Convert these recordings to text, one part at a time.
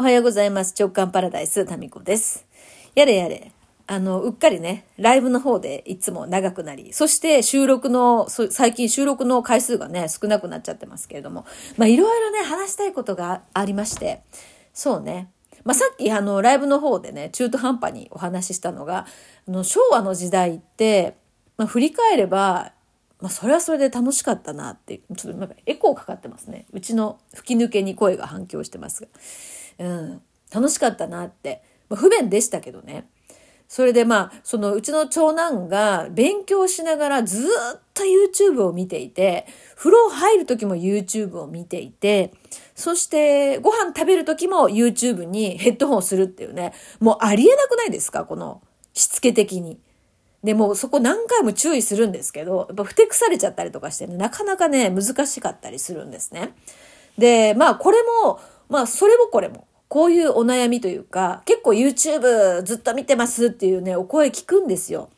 おはようございます。直感パラダイス、タミコです。やれやれ。あの、うっかりね、ライブの方でいつも長くなり、そして収録の、最近収録の回数がね、少なくなっちゃってますけれども、まあいろいろね、話したいことがありまして、そうね。まあさっきあの、ライブの方でね、中途半端にお話ししたのが、あの、昭和の時代って、まあ振り返れば、まあ、それはそれで楽しかったなって、ちょっとなんかエコーかかってますね。うちの吹き抜けに声が反響してますが。うん。楽しかったなって。まあ、不便でしたけどね。それでまあ、そのうちの長男が勉強しながらずっと YouTube を見ていて、風呂入る時も YouTube を見ていて、そしてご飯食べる時も YouTube にヘッドホンをするっていうね、もうありえなくないですか？このしつけ的に。でもそこ何回も注意するんですけど、やっぱふてくされちゃったりとかしてね、なかなかね、難しかったりするんですね。で、まあこれも、まあそれもこれも、こういうお悩みというか、結構 YouTube ずっと見てますっていうね、お声聞くんですよ。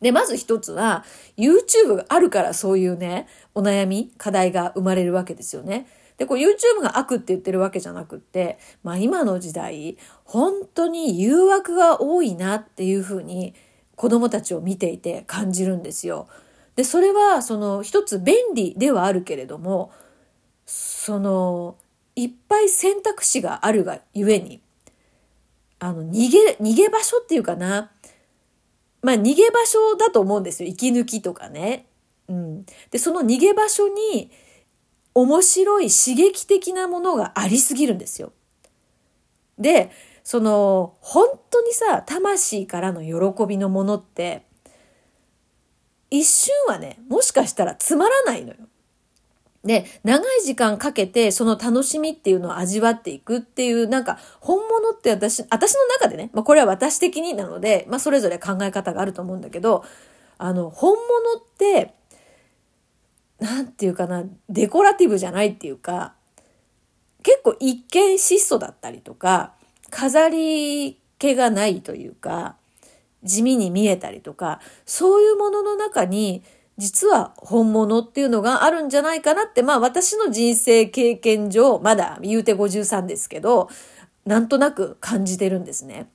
で、まず一つは、YouTube があるからそういうね、お悩み、課題が生まれるわけですよね。で、こう YouTube が悪って言ってるわけじゃなくって、まあ今の時代、本当に誘惑が多いなっていうふうに子供たちを見ていて感じるんですよ。で、それはその一つ便利ではあるけれども、その、いっぱい選択肢があるがゆえに、あの、逃げ、逃げ場所っていうかな。まあ、逃げ場所だと思うんですよ。息抜きとかね。うん。で、その逃げ場所に、面白い刺激的なものがありすぎるんですよ。で、その、本当にさ、魂からの喜びのものって、一瞬はね、もしかしたらつまらないのよ。で、長い時間かけてその楽しみっていうのを味わっていくっていう、なんか本物って私、私の中でね、まあこれは私的になので、まあそれぞれ考え方があると思うんだけど、あの、本物って、なんていうかな、デコラティブじゃないっていうか、結構一見質素だったりとか、飾り気がないというか、地味に見えたりとか、そういうものの中に、実は本物っていうのがあるんじゃないかなって、まあ私の人生経験上、まだ言うて53ですけど、なんとなく感じてるんですね。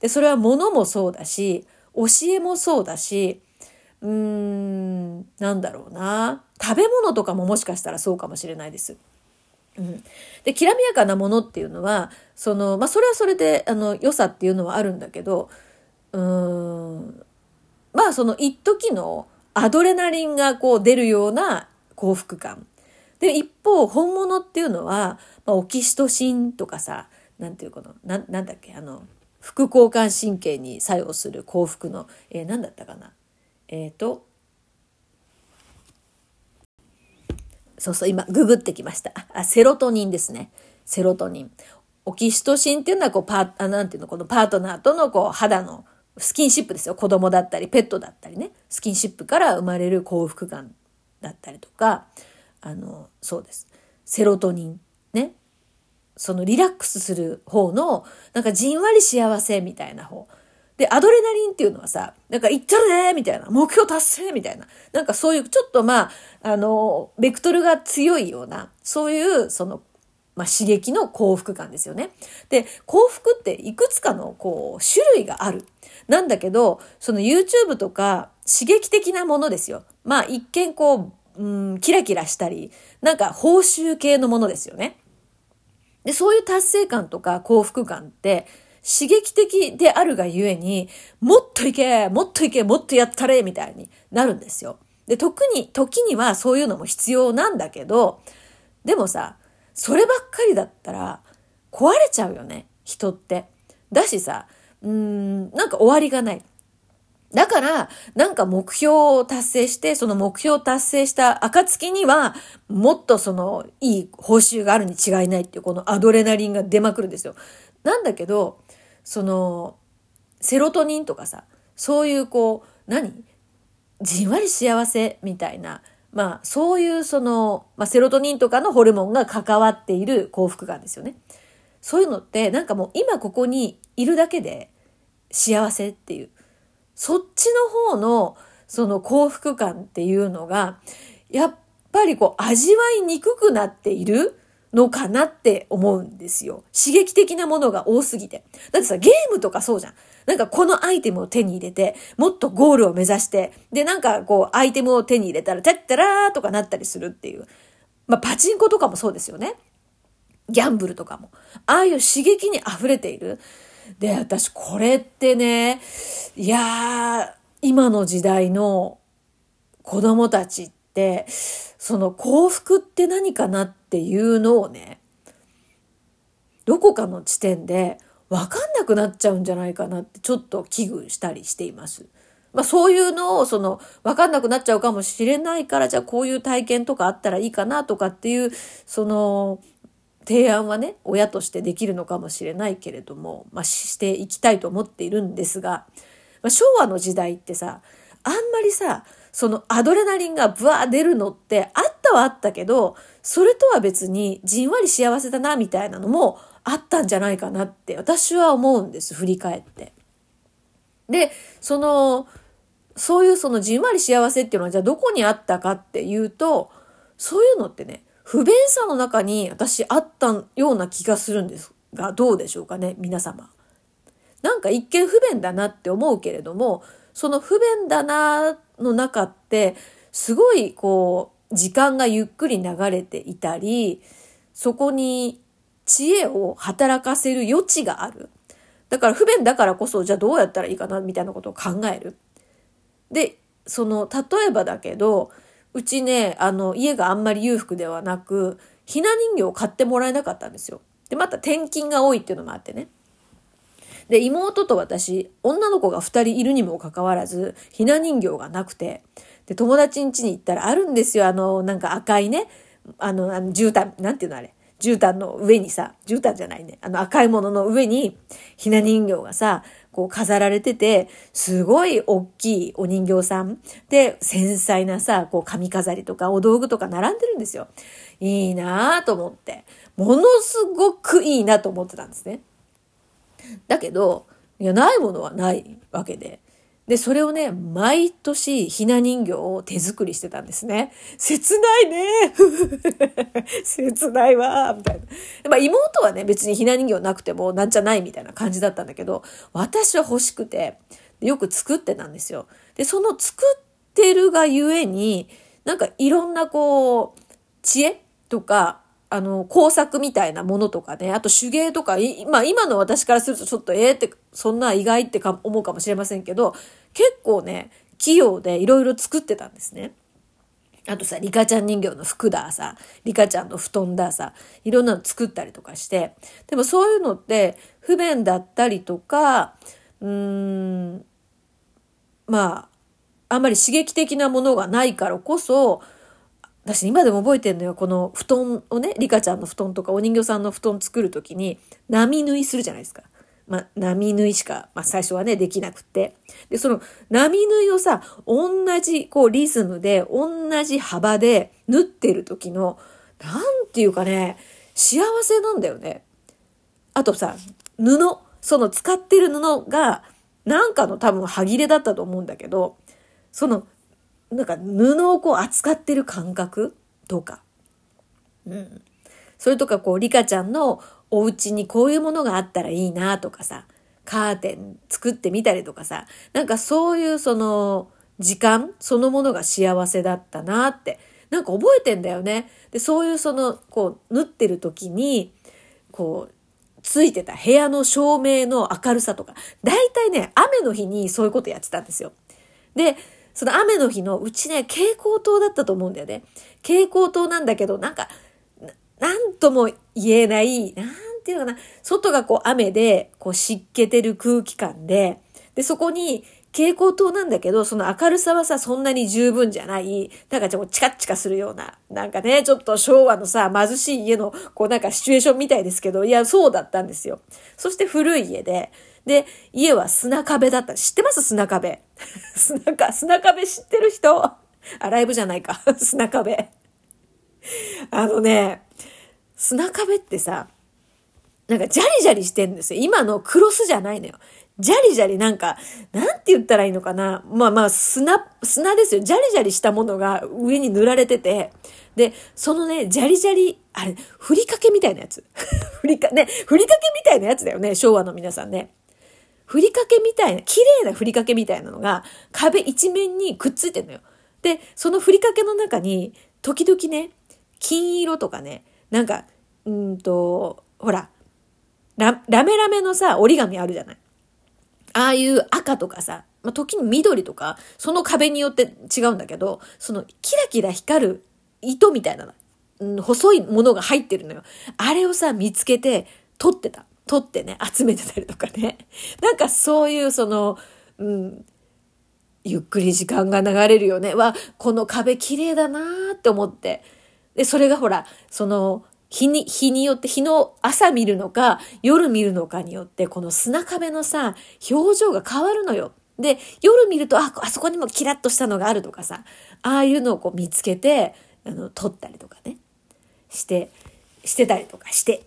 で、それは物もそうだし、教えもそうだし、うーん、なんだろうな。食べ物とかももしかしたらそうかもしれないです。うん、で、きらびやかなものっていうのは、その、まあそれはそれで、あの、良さっていうのはあるんだけど、うーん、まあその一時のアドレナリンがこう出るような幸福感。で、一方、本物っていうのは、まあ、オキシトシンとかさ、なんていうこの、ななんだっけ、あの、副交感神経に作用する幸福の、えー、何だったかな。えっ、ー、と、そうそう、今、ググってきました。あ、セロトニンですね。セロトニン。オキシトシンっていうのは、こう、パー、あなんていうの、このパートナーとの、こう、肌の、スキンシップですよ。子供だったり、ペットだったりね。スキンシップから生まれる幸福感だったりとか、あの、そうです。セロトニン。ね。そのリラックスする方の、なんかじんわり幸せみたいな方。で、アドレナリンっていうのはさ、なんか行ったるねみたいな、目標達成みたいな。なんかそういう、ちょっとまあ、あの、ベクトルが強いような、そういう、その、まあ、刺激の幸福感ですよね。で、幸福っていくつかのこう種類がある。なんだけど、その YouTube とか刺激的なものですよ。まあ一見こう、うん、キラキラしたり、なんか報酬系のものですよね。で、そういう達成感とか幸福感って刺激的であるがゆえに、もっといけ、もっといけ、もっとやったれ、みたいになるんですよ。で、特に、時にはそういうのも必要なんだけど、でもさ、そればっかりだったら壊れちゃうよね、人って。だしさ、うーん、なんか終わりがない。だから、なんか目標を達成して、その目標を達成した暁には、もっとその、いい報酬があるに違いないっていう、このアドレナリンが出まくるんですよ。なんだけど、その、セロトニンとかさ、そういうこう、何？じんわり幸せみたいな、まあ、そういうその、まあ、セロトニンとかのホルモンが関わっている幸福感ですよね。そういうのって、なんかもう今ここにいるだけで幸せっていう、そっちの方のその幸福感っていうのが、やっぱりこう味わいにくくなっているのかなって思うんですよ。刺激的なものが多すぎて。だってさ、ゲームとかそうじゃん。なんかこのアイテムを手に入れて、もっとゴールを目指して、で、なんかこう、アイテムを手に入れたら、てったらーとかなったりするっていう。まあ、パチンコとかもそうですよね。ギャンブルとかも。ああいう刺激に溢れている。で、私これってね、いやー、今の時代の子供たちって、その幸福って何かなっていうのをね、どこかの地点で分かんなくなっちゃうんじゃないかなってちょっと危惧したりしています。まあそういうのをその分かんなくなっちゃうかもしれないからじゃあこういう体験とかあったらいいかなとかっていうその提案はね親としてできるのかもしれないけれども、まあ、していきたいと思っているんですが、まあ、昭和の時代ってさあんまりさそのアドレナリンがブワー出るのってあったはあったけど、それとは別にじんわり幸せだなみたいなのもあったんじゃないかなって私は思うんです、振り返って。で、その、そういうそのじんわり幸せっていうのはじゃあどこにあったかっていうと、そういうのってね、不便さの中に私あったような気がするんですが、どうでしょうかね、皆様。なんか一見不便だなって思うけれども、その不便だなの中って、すごいこう、時間がゆっくり流れていたり、そこに知恵を働かせる余地がある。だから不便だからこそ、じゃあどうやったらいいかな、みたいなことを考える。で、その、例えばだけど、うちね、あの、家があんまり裕福ではなく、ひな人形を買ってもらえなかったんですよ。で、また転勤が多いっていうのもあってね。で、妹と私、女の子が二人いるにもかかわらず、ひな人形がなくて、で、友達ん家に行ったらあるんですよ。あの、なんか赤いね、あの、あの絨毯、なんていうのあれ。絨毯の上にさ、絨毯じゃないね。あの赤いものの上に、ひな人形がさ、こう飾られてて、すごい大きいお人形さんで、繊細なさ、こう髪飾りとかお道具とか並んでるんですよ。いいなぁと思って。ものすごくいいなと思ってたんですね。だけど、いや、ないものはないわけで。で、それをね、毎年ひな人形を手作りしてたんですね。切ないね 切ないわみたいな。まあ妹はね、別にひな人形なくてもなんじゃないみたいな感じだったんだけど、私は欲しくて、よく作ってたんですよ。で、その作ってるがゆえに、なんかいろんなこう、知恵とか、あの、工作みたいなものとかね、あと手芸とか、まあ今の私からするとちょっとええ、って、そんな意外ってか思うかもしれませんけど、結構ね、器用でいろいろ作ってたんですね。あとさ、リカちゃん人形の服ださ、リカちゃんの布団ださ、いろんなの作ったりとかして、でもそういうのって不便だったりとか、うーん、まあ、あんまり刺激的なものがないからこそ、私今でも覚えてんのよ。この布団をね、リカちゃんの布団とかお人形さんの布団作るときに、波縫いするじゃないですか。まあ、波縫いしか、まあ、最初はね、できなくて。で、その波縫いをさ、同じ、こう、リズムで、同じ幅で縫ってる時の、なんていうかね、幸せなんだよね。あとさ、布、その使ってる布が、なんかの多分歯切れだったと思うんだけど、そのなんか布をこう扱ってる感覚？とか。うん。それとかこう、リカちゃんのお家にこういうものがあったらいいなとかさ、カーテン作ってみたりとかさ、なんかそういうその時間そのものが幸せだったなって、なんか覚えてんだよね。で、そういうその、こう、縫ってる時に、こう、ついてた部屋の照明の明るさとか、大体ね、雨の日にそういうことやってたんですよ。で、その雨の日のうちね、蛍光灯だったと思うんだよね。蛍光灯なんだけど、なんか、なんとも言えない、なんていうのかな、外がこう雨で、こう湿気てる空気感で、で、そこに蛍光灯なんだけど、その明るさはさ、そんなに十分じゃない、なんかちょっとチカチカするような、なんかね、ちょっと昭和のさ、貧しい家の、こうなんかシチュエーションみたいですけど、いや、そうだったんですよ。そして古い家で、で、家は砂壁だった。知ってます？砂壁。砂か、砂壁知ってる人？あ、ライブじゃないか。砂壁。あのね、砂壁ってさ、なんかジャリジャリしてんですよ。今のクロスじゃないのよ。ジャリジャリなんか、なんて言ったらいいのかな。まあまあ、砂、砂ですよ。ジャリジャリしたものが上に塗られてて、で、そのね、ジャリジャリ、あれ、ふりかけみたいなやつ。ふりか、ね、ふりかけみたいなやつだよね、昭和の皆さんね。ふりかけみたいな、綺麗なふりかけみたいなのが壁一面にくっついてんのよ。で、そのふりかけの中に、時々ね、金色とかね、なんか、うんと、ほら、ララメラメのさ、折り紙あるじゃない。ああいう赤とかさ、まあ、時に緑とか、その壁によって違うんだけど、そのキラキラ光る糸みたいな、うん、細いものが入ってるのよ。あれをさ、見つけて、取ってた。取ってね、集めてたりとかね。なんかそういうその、うん、ゆっくり時間が流れるよね。わ、この壁綺麗だなーって思って。で、それがほら、その、日に、日によって、日の朝見るのか、夜見るのかによって、この砂壁のさ、表情が変わるのよ。で、夜見ると、あ、あそこにもキラッとしたのがあるとかさ、ああいうのをこう見つけて、あの、撮ったりとかね、して、してたりとかして、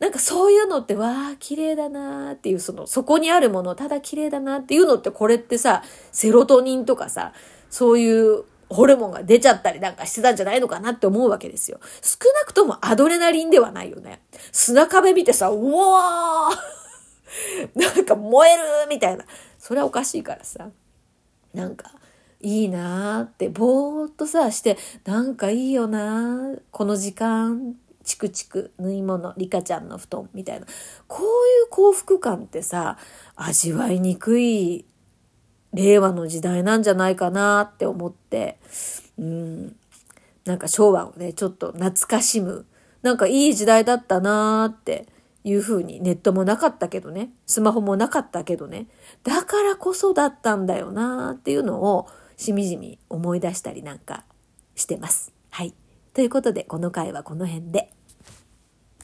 なんかそういうのって、わあ、綺麗だなーっていう、その、そこにあるもの、ただ綺麗だなっていうのって、これってさ、セロトニンとかさ、そういうホルモンが出ちゃったりなんかしてたんじゃないのかなって思うわけですよ。少なくともアドレナリンではないよね。砂壁見てさ、うわー なんか燃えるみたいな。それはおかしいからさ。なんか、いいなーって、ぼーっとさ、して、なんかいいよなーこの時間、チクチク、縫い物、リカちゃんの布団みたいな。こういう幸福感ってさ、味わいにくい令和の時代なんじゃないかなって思って、うん、なんか昭和をね、ちょっと懐かしむ、なんかいい時代だったなーっていうふうにネットもなかったけどね、スマホもなかったけどね、だからこそだったんだよなーっていうのをしみじみ思い出したりなんかしてます。はい。ということで、この回はこの辺で。